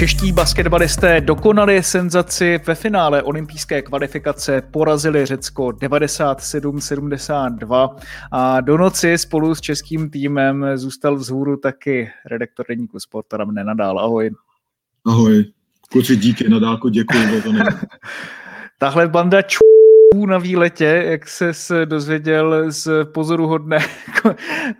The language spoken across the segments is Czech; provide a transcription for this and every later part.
Čeští basketbalisté dokonali senzaci ve finále olympijské kvalifikace, porazili Řecko 97-72 a do noci spolu s českým týmem zůstal vzhůru taky redaktor deníku Sport Adam Nenadál. Ahoj. Ahoj. Kluci, díky, nadálku děkuji. To Tahle banda čů na výletě, jak se dozvěděl z pozoruhodného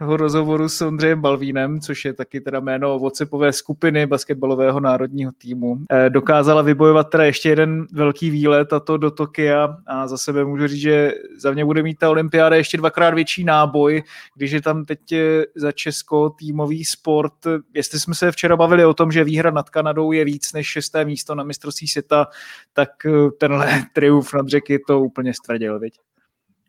rozhovoru s Ondřejem Balvínem, což je taky teda jméno WhatsAppové skupiny basketbalového národního týmu. Eh, dokázala vybojovat teda ještě jeden velký výlet a to do Tokia a za sebe můžu říct, že za mě bude mít ta olympiáda ještě dvakrát větší náboj, když je tam teď za Česko týmový sport. Jestli jsme se včera bavili o tom, že výhra nad Kanadou je víc než šesté místo na mistrovství světa, tak eh, tenhle triumf nad řeky to úplně úplně stvrdil, viď?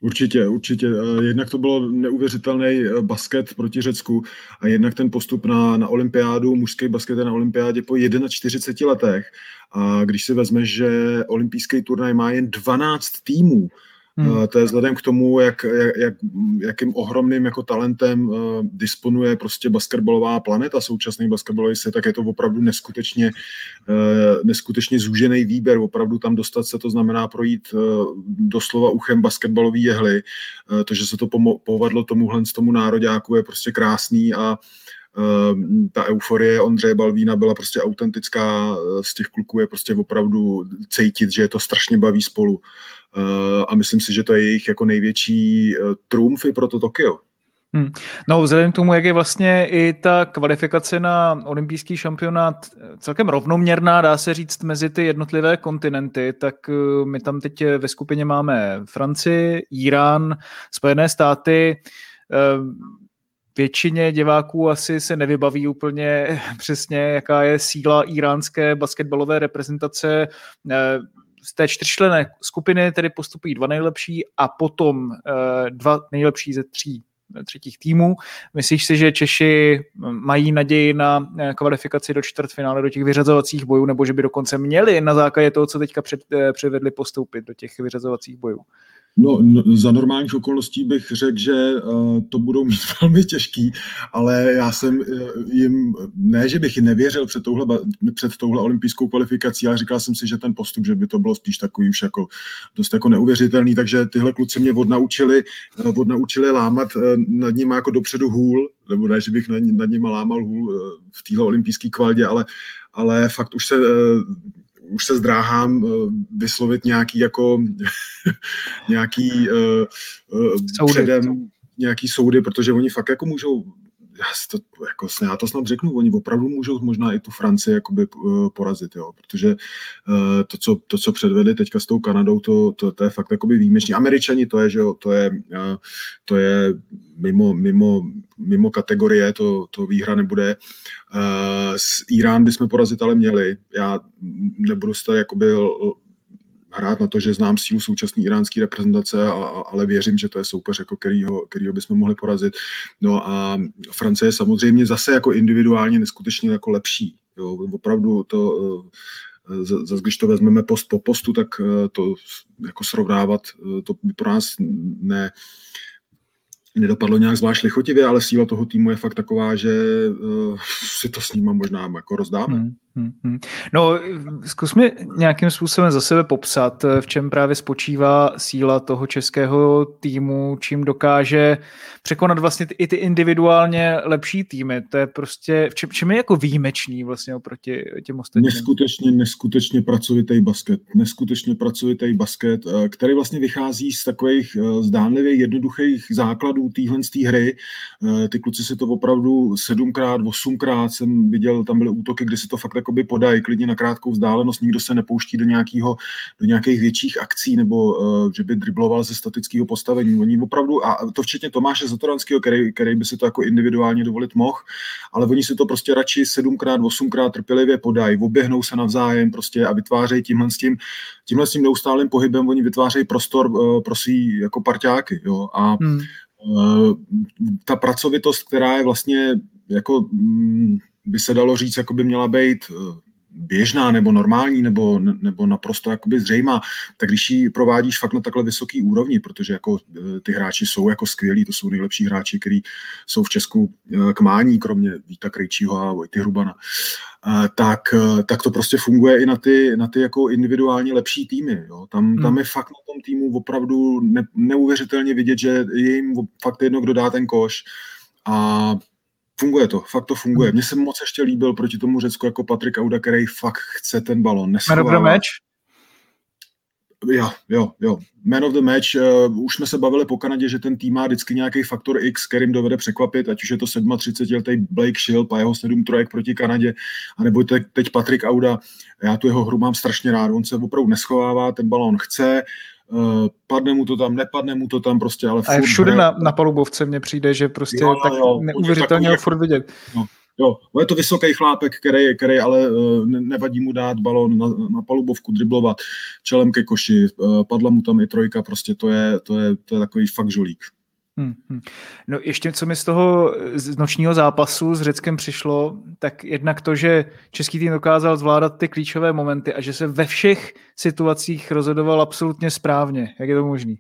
Určitě, určitě. Eh, jednak to bylo neuvěřitelný eh, basket proti Řecku a jednak ten postup na, na olympiádu, mužský basket na olympiádě po 41 letech. A když si vezme, že olympijský turnaj má jen 12 týmů, Hmm. Eh, to je vzhledem k tomu, jak, jak, jak, jakým ohromným jako talentem uh, disponuje prostě basketbalová planeta, současný basketbalový svět, tak je to opravdu neskutečně, uh, neskutečně zúžený výběr. Opravdu tam dostat se, to znamená projít uh, doslova uchem basketbalový jehly. To, že se to povadlo tomuhle z tomu nároďáku je prostě krásný a ta euforie Ondřeje Balvína byla prostě autentická, z těch kluků je prostě opravdu cítit, že je to strašně baví spolu. Eh, a myslím si, že to je jejich jako největší eh, trumfy pro to Tokio. Hmm. No vzhledem k tomu, jak je vlastně i ta kvalifikace na olympijský šampionát eh, celkem rovnoměrná, dá se říct, mezi ty jednotlivé kontinenty, tak my tam teď ve skupině máme Francii, Irán, Spojené státy, většině diváků asi se nevybaví úplně přesně, jaká je síla iránské basketbalové reprezentace z té čtyřčlené skupiny tedy postupují dva nejlepší a potom eh, dva nejlepší ze tří eh, třetích týmů. Myslíš si, že Češi mají naději na eh, kvalifikaci do čtvrtfinále, do těch vyřazovacích bojů, nebo že by dokonce měli na základě toho, co teďka před, přivedli, postoupit do těch vyřazovacích bojů? No, no, za normálních okolností bych řekl, že uh, to budou mít velmi těžký, ale já jsem uh, jim, ne, že bych nevěřil před touhle, před touhle olympijskou kvalifikací, ale říkal jsem si, že ten postup, že by to bylo spíš takový už jako dost jako neuvěřitelný, takže tyhle kluci mě odnaučili, uh, odnaučili lámat uh, nad nimi jako dopředu hůl, nebo ne, že bych nad, nad nimi lámal hůl uh, v téhle olympijské kvaldě, ale ale fakt už se uh, už se zdráhám uh, vyslovit nějaký jako nějaký uh, předem nějaký soudy, protože oni fakt jako můžou já, to, jako, já to snad řeknu, oni opravdu můžou možná i tu Francii jakoby, uh, porazit, jo, protože uh, to, co, to, co předvedli teďka s tou Kanadou, to, to, to je fakt jakoby výjimečný. Američani to je, že jo, to je, uh, to je mimo, mimo, mimo kategorie, to, to výhra nebude. S Irán bychom porazit ale měli. Já nebudu se jakoby hrát na to, že znám sílu současné iránské reprezentace, a, ale věřím, že to je soupeř, jako kterýho, kterýho bychom mohli porazit. No a Francie je samozřejmě zase jako individuálně neskutečně jako lepší. Jo, opravdu to, eh, zase když to vezmeme post po postu, tak eh, to jako srovnávat, eh, to by pro nás ne, nedopadlo nějak zvlášť lichotivě, ale síla toho týmu je fakt taková, že si to s ním možná jako rozdáme. Hmm. Hmm, hmm. No, zkusme nějakým způsobem za sebe popsat, v čem právě spočívá síla toho českého týmu, čím dokáže překonat vlastně i ty individuálně lepší týmy. To je prostě, v čem, čem je jako výjimečný vlastně oproti těm ostatním? Neskutečně, neskutečně pracovitý basket. Neskutečně pracovitý basket, eh, který vlastně vychází z takových eh, zdánlivě jednoduchých základů téhle hry. Eh, ty kluci si to opravdu sedmkrát, osmkrát jsem viděl, tam byly útoky, kdy si to fakt jakoby podají klidně na krátkou vzdálenost, nikdo se nepouští do, nějakého, do nějakých větších akcí nebo uh, že by dribloval ze statického postavení. Oni opravdu, a to včetně Tomáše Zatoranského, který, který by si to jako individuálně dovolit mohl, ale oni si to prostě radši sedmkrát, osmkrát trpělivě podají, oběhnou se navzájem prostě a vytvářejí tímhle s tím, tímhle s tím neustálým pohybem, oni vytvářejí prostor uh, pro svý jako parťáky. Jo? A hmm. uh, ta pracovitost, která je vlastně jako mm, by se dalo říct, jako by měla být eh, běžná nebo normální nebo, nebo naprosto jakoby zřejmá, tak když ji provádíš fakt na takhle vysoký úrovni, protože jako eh, ty hráči jsou jako skvělí, to jsou nejlepší hráči, kteří jsou v Česku eh, k mání, kromě Víta Krejčího a Vojty Hrubana, tak, tak to prostě funguje i na ty, na ty jako individuálně lepší týmy. Jo. Tam, hmm. tam je fakt na tom týmu opravdu ne, neuvěřitelně vidět, že je jim fakt jedno, kdo dá ten koš a funguje to, fakt to funguje. Hmm. Mně se moc ještě líbil proti tomu Řecku jako Patrik Auda, který fakt chce ten balon. Man of the match? Jo, jo, jo. Man of the match, uh, už jsme se bavili po Kanadě, že ten tým má vždycky nějaký faktor X, kterým dovede překvapit, ať už je to 37 letý Blake Shield a jeho 7 trojek proti Kanadě, anebo te, teď Patrik Auda. Já tu jeho hru mám strašně rád, on se opravdu neschovává, ten balón chce, Uh, padne mu to tam, nepadne mu to tam prostě, ale A všude na, na palubovce mně přijde, že prostě jo, tak jo, neuvěřitelně ho furt vidět. No, jo, je to vysoký chlápek, který, který ale uh, nevadí mu dát balon na, na palubovku, driblovat čelem ke koši, uh, padla mu tam i trojka, prostě to je, to je, to je takový fakt žolík. Hmm. No ještě co mi z toho z nočního zápasu s Řeckem přišlo, tak jednak to, že český tým dokázal zvládat ty klíčové momenty a že se ve všech situacích rozhodoval absolutně správně. Jak je to možné?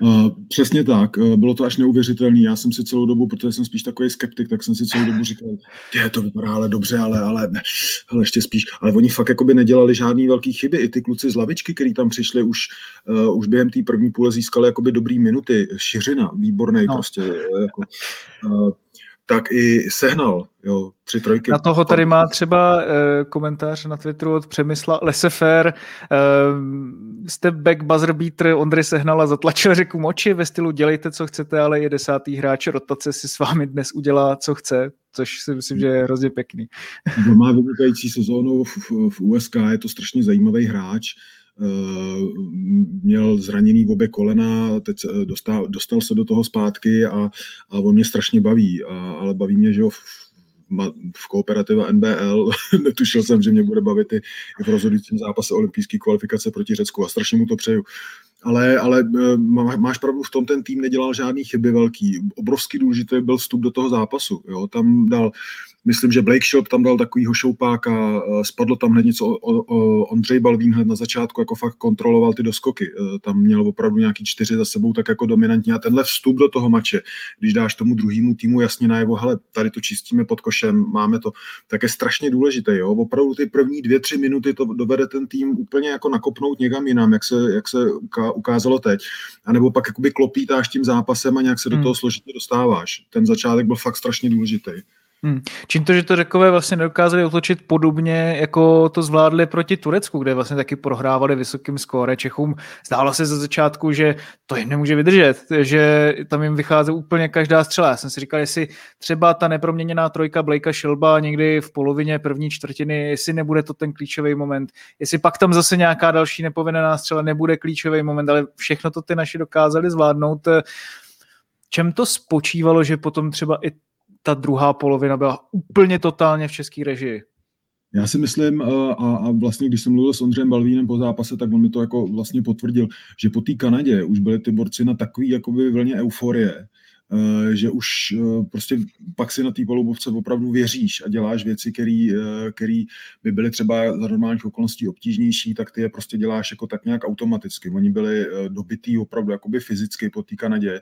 Uh, přesně tak, uh, bylo to až neuvěřitelné. Já jsem si celou dobu, protože jsem spíš takový skeptik, tak jsem si celou dobu říkal, je to vypadá ale dobře, ale, ale ne, ale ještě spíš. Ale oni fakt jakoby nedělali žádný velký chyby. I ty kluci z lavičky, kteří tam přišli, už, uh, už během té první půle získali jakoby dobrý minuty. Šiřina, výborný no. prostě. Jako, tak i sehnal, jo, tři trojky. Na toho tady má třeba uh, komentář na Twitteru od Přemysla Lesefer, uh, step back buzzer beater Ondry sehnal a zatlačil řeku moči ve stylu dělejte, co chcete, ale je desátý hráč rotace si s vámi dnes udělá, co chce, což si myslím, že je hrozně pěkný. má vynikající sezónu v, v, v USK, je to strašně zajímavý hráč, Eh, měl zraněný obě kolena, teď dostal, dostal se do toho zpátky a, a on mě strašně baví, a, ale baví mě, že jo, v, kooperativa NBL, netušil jsem, že mě bude bavit i v rozhodujícím zápase olympijské kvalifikace proti Řecku a strašně mu to přeju. Ale, ale eh, máš pravdu, v tom ten tým nedělal žádný chyby velký. Obrovský důležitý byl vstup do toho zápasu. Jo? Tam dal Myslím, že Blake Shop tam dal takovýho šoupáka, eh, spadlo tam hned něco, o, o, Ondřej Balvín hned na začátku jako fakt kontroloval ty doskoky. Eh, tam měl opravdu nějaký čtyři za sebou tak jako dominantní a tenhle vstup do toho mače, když dáš tomu druhému týmu jasně najevo, hele, tady to čistíme pod košem, máme to, tak je strašně důležité. Jo? Opravdu ty první dvě, tři minuty to dovede ten tým úplně jako nakopnout někam jinam, jak se, jak se ukázalo teď. A nebo pak jakoby klopítáš tím zápasem a nějak se do hmm. toho složitě dostáváš. Ten začátek byl fakt strašně důležitý. Hmm. Čím to, že to řekové vlastně nedokázali otočit podobně, jako to zvládli proti Turecku, kde vlastně taky prohrávali vysokým skóre Čechům. Zdálo se za začátku, že to jim nemůže vydržet, že tam jim vychází úplně každá střela. Já jsem si říkal, jestli třeba ta neproměněná trojka Blakea Šilba někdy v polovině první čtvrtiny, jestli nebude to ten klíčový moment, jestli pak tam zase nějaká další nepovinná střela nebude klíčový moment, ale všechno to ty naši dokázali zvládnout. Čem to spočívalo, že potom třeba i ta druhá polovina byla úplně totálně v české režii. Já si myslím, a, a vlastně když jsem mluvil s Ondřejem Balvínem po zápase, tak on mi to jako vlastně potvrdil, že po té Kanadě už byli ty borci na takový jakoby vlně euforie, Eh, že už eh, prostě pak si na té palubovce opravdu věříš a děláš věci, které eh, by byly třeba za normálních okolností obtížnější, tak ty je prostě děláš jako tak nějak automaticky. Oni byli dobitý opravdu jakoby fyzicky po té Kanadě,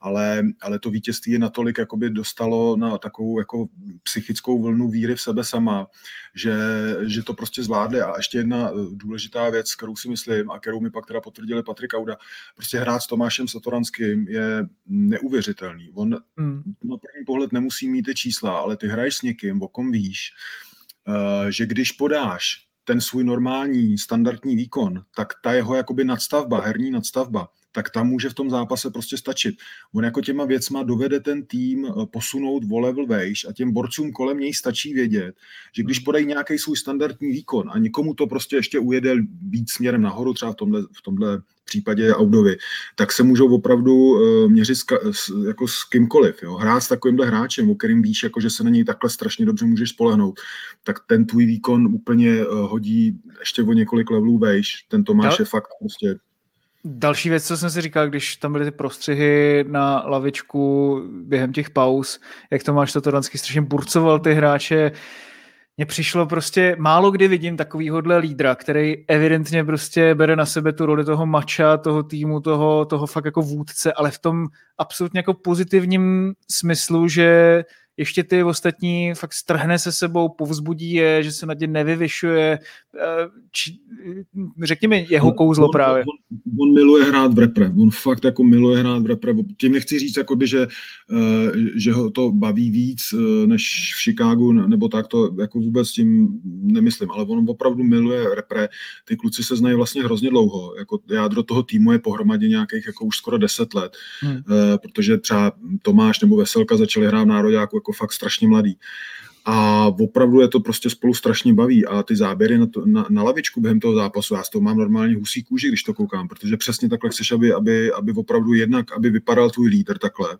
ale, ale to vítězství je natolik jakoby dostalo na takovou jako psychickou vlnu víry v sebe sama, že, že to prostě zvládli. A ještě jedna důležitá věc, kterou si myslím a kterou mi pak teda potvrdili Patrik Auda, prostě hrát s Tomášem Satoranským je neuvěřitelné pochopitelný. On hmm. na první pohled nemusí mít ty čísla, ale ty hraješ s někým, o kom víš, uh, že když podáš ten svůj normální, standardní výkon, tak ta jeho jakoby nadstavba, herní nadstavba, tak tam může v tom zápase prostě stačit. On jako těma věcma dovede ten tým eh, posunout o level vejš a těm borcům kolem něj stačí vědět, že když podají nějaký svůj standardní výkon a někomu to prostě ještě ujede víc směrem nahoru, třeba v tomhle, v tomhle případě Audovi, tak se můžou opravdu uh, měřit s, jako s kýmkoliv. Jo? Hrát s takovýmhle hráčem, o kterým víš, jako, že se na něj takhle strašně dobře můžeš spolehnout, tak ten tvůj výkon úplně uh, hodí ještě o několik levelů vejš. Ten Tomáš je fakt prostě Další věc, co jsem si říkal, když tam byly ty prostřihy na lavičku během těch pauz, jak Tomáš Satoranský strašně burcoval ty hráče, mně přišlo prostě, málo kdy vidím takovýhodle lídra, který evidentně prostě bere na sebe tu roli toho mača, toho týmu, toho, toho fakt jako vůdce, ale v tom absolutně jako pozitivním smyslu, že ještě ty ostatní fakt strhne se sebou, povzbudí je, že se na ně nevyvyšuje. Eh, či, řekni mi jeho kouzlo on, právě. On, on, miluje hrát v repre, on fakt jako miluje hrát v repre. Tím nechci říct, jakoby, že, eh, že ho to baví víc eh, než v Chicagu, nebo tak to jako vůbec tím nemyslím, ale on opravdu miluje repre. Ty kluci se znají vlastně hrozně dlouho. Jako jádro toho týmu je pohromadě nějakých jako už skoro 10 let, hmm. protože třeba Tomáš nebo Veselka začali hrát v Nároďáku jako jako fakt strašně mladý. A opravdu je to prostě spolu strašně baví. A ty záběry na, to, na, na lavičku během toho zápasu, já z toho mám normálně husí kůži, když to koukám, protože přesně takhle chceš, aby, aby, aby opravdu jednak, aby vypadal tvůj lídr takhle.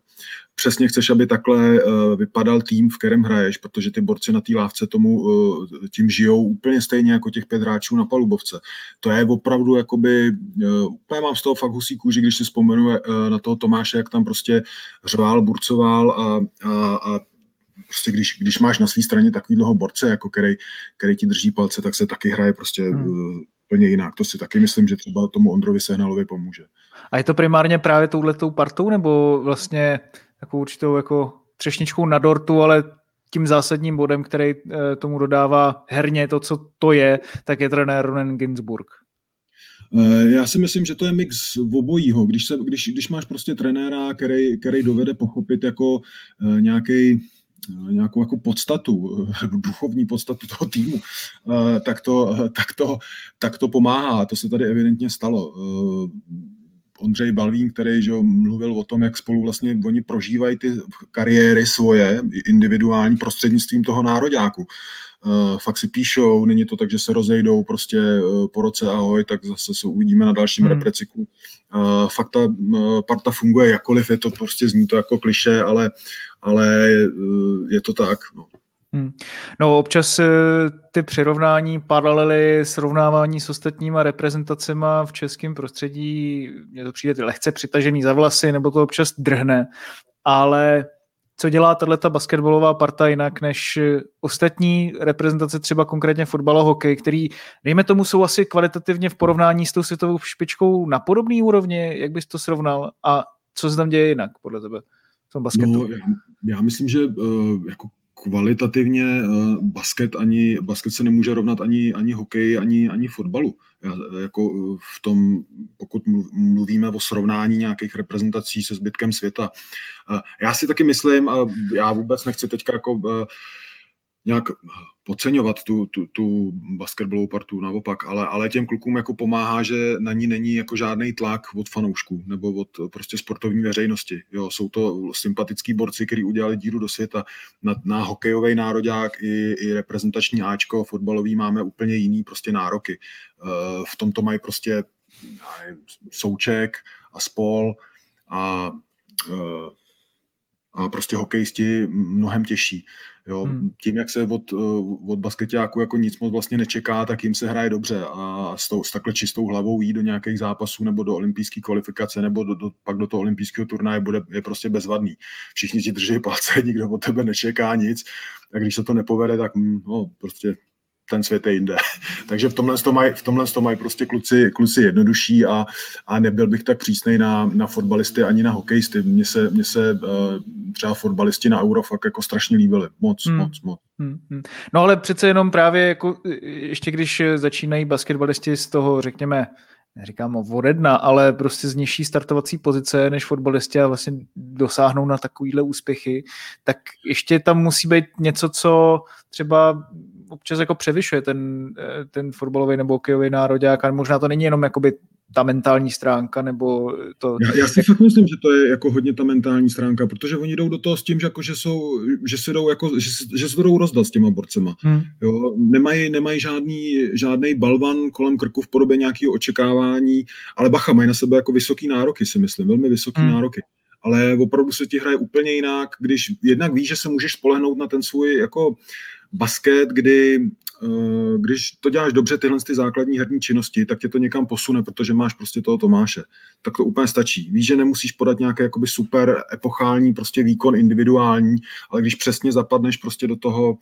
Přesně chceš, aby takhle uh, vypadal tým, v kterém hraješ, protože ty borci na té lávce tomu uh, tím žijou úplně stejně jako těch pět hráčů na palubovce. To je opravdu jakoby, uh, úplně mám z toho fakt husí kůži, když si vzpomenu uh, na toho Tomáše, jak tam prostě řval, burcoval a, a, a prostě když, když máš na své straně takovýhle borce, jako který, který ti drží palce, tak se taky hraje prostě hmm. úplně jinak. To si taky myslím, že třeba tomu Ondrovi Sehnalovi pomůže. A je to primárně právě touhletou partou, nebo vlastně takovou určitou jako třešničkou na dortu, ale tím zásadním bodem, který eh, tomu dodává herně to, co to je, tak je trenér Ronen Ginsburg. Eh, já si myslím, že to je mix obojího. Když, se, když, když máš prostě trenéra, který, který dovede pochopit jako nějaký nějakou jako podstatu, duchovní podstatu toho týmu, eh, tak to, tak to, tak to pomáhá. To se tady evidentně stalo. Eh, Ondřej Balvín, který že mluvil o tom, jak spolu vlastně oni prožívají ty kariéry svoje, individuální prostřednictvím toho nároďáku. Uh, fakt si píšou, není to tak, že se rozejdou prostě uh, po roce ahoj, tak zase se uvidíme na dalším hmm. repreciku. Uh, fakt ta parta funguje jakoliv, je to prostě zní to jako kliše, ale ale eh, je to tak. No. Hmm. No občas eh, ty přirovnání, paralely, srovnávání s ostatníma reprezentacemi v českém prostředí, mně to přijde lehce přitažený za vlasy, nebo to občas drhne, ale co dělá tato basketbalová parta jinak než ostatní reprezentace, třeba konkrétně fotbal a hokej, který, dejme tomu, jsou asi kvalitativně v porovnání s tou světovou špičkou na podobný úrovni, jak bys to srovnal a co se tam děje jinak podle tebe? v tom basketu? No, já, myslím, že uh, jako kvalitativně uh, basket ani basket se nemůže rovnat ani, ani hokej, ani, ani fotbalu. Já, jako v tom, pokud mluvíme o srovnání nějakých reprezentací se zbytkem světa. Já si taky myslím, a já vůbec nechci teďka jako nějak podceňovat tu, tu, tu basketbalovou partu, naopak, ale, ale těm klukům jako pomáhá, že na ní není jako žádný tlak od fanoušků nebo od prostě sportovní veřejnosti. Jo, jsou to sympatický borci, kteří udělali díru do světa. Na, na hokejový nároďák i, i reprezentační Ačko, fotbalový máme úplně jiný prostě nároky. Eh, v tomto mají prostě souček a spol a eh, a prostě hokejisti mnohem těžší. Jo, hmm. Tím, jak se od, od basketáků jako nic moc vlastně nečeká, tak jim se hraje dobře a s, tou, s takhle čistou hlavou jít do nějakých zápasů nebo do olympijské kvalifikace nebo do, do, pak do toho olympijského turnaje bude, je prostě bezvadný. Všichni ti drží palce, nikdo od tebe nečeká nic a když se to nepovede, tak hm, no, prostě ten svět je jinde. Takže v tomhle to mají, v tomhle to mají prostě kluci, kluci jednodušší a, a nebyl bych tak přísnej na, na fotbalisty ani na hokejisty. Mně se, mně se uh, třeba fotbalisti na Euro fakt jako strašně líbili. Moc, hmm. moc, moc. Hmm, hmm. No ale přece jenom právě jako, ještě když začínají basketbalisti z toho, řekněme, neříkám o jedna, ale prostě z nižší startovací pozice než fotbalisti a vlastně dosáhnou na takovýhle úspěchy, tak ještě tam musí být něco, co třeba občas jako převyšuje ten, eh, ten fotbalový nebo hokejový národák a možná to není jenom jakoby ta mentální stránka, nebo to... Já, já si fakt myslím, že to je jako hodně ta mentální stránka, protože oni jdou do toho s tím, že, jako, že, jsou, že, si jdou jako, že, že se jdou rozdat s těma borcema. Hmm. Jo, nemají, nemají žádný, žádný balvan kolem krku v podobě nějakého očekávání, ale bacha, mají na sebe jako vysoký nároky, si myslím, velmi vysoký hmm. nároky ale opravdu se ti hraje úplně jinak, když jednak víš, že se můžeš spolehnout na ten svůj jako basket, kdy eh, když to děláš dobře, tyhle ty základní herní činnosti, tak tě to někam posune, protože máš prostě toho Tomáše. Tak to úplně stačí. Víš, že nemusíš podat nějaký jakoby super epochální prostě výkon individuální, ale když přesně zapadneš prostě do toho,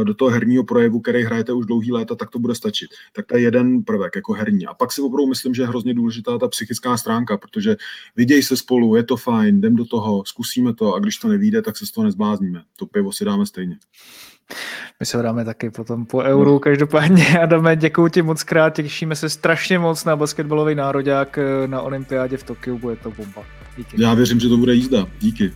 eh, do toho herního projevu, který hrajete už dlouhý léta, tak to bude stačit. Tak to je jeden prvek jako herní. A pak si opravdu myslím, že je hrozně důležitá ta psychická stránka, protože viděj se spolu, je to fajn, jdem do toho, zkusíme to a když to nevíde, tak se z toho nezblázníme. To pivo si dáme stejně. My se dáme taky potom po euru. No. Každopádně, Adame, děkuji ti moc krát, těšíme se strašně moc na basketbalový nároďák na olympiádě v Tokiu, bude to bomba. Díky. Já věřím, že to bude jízda. Díky.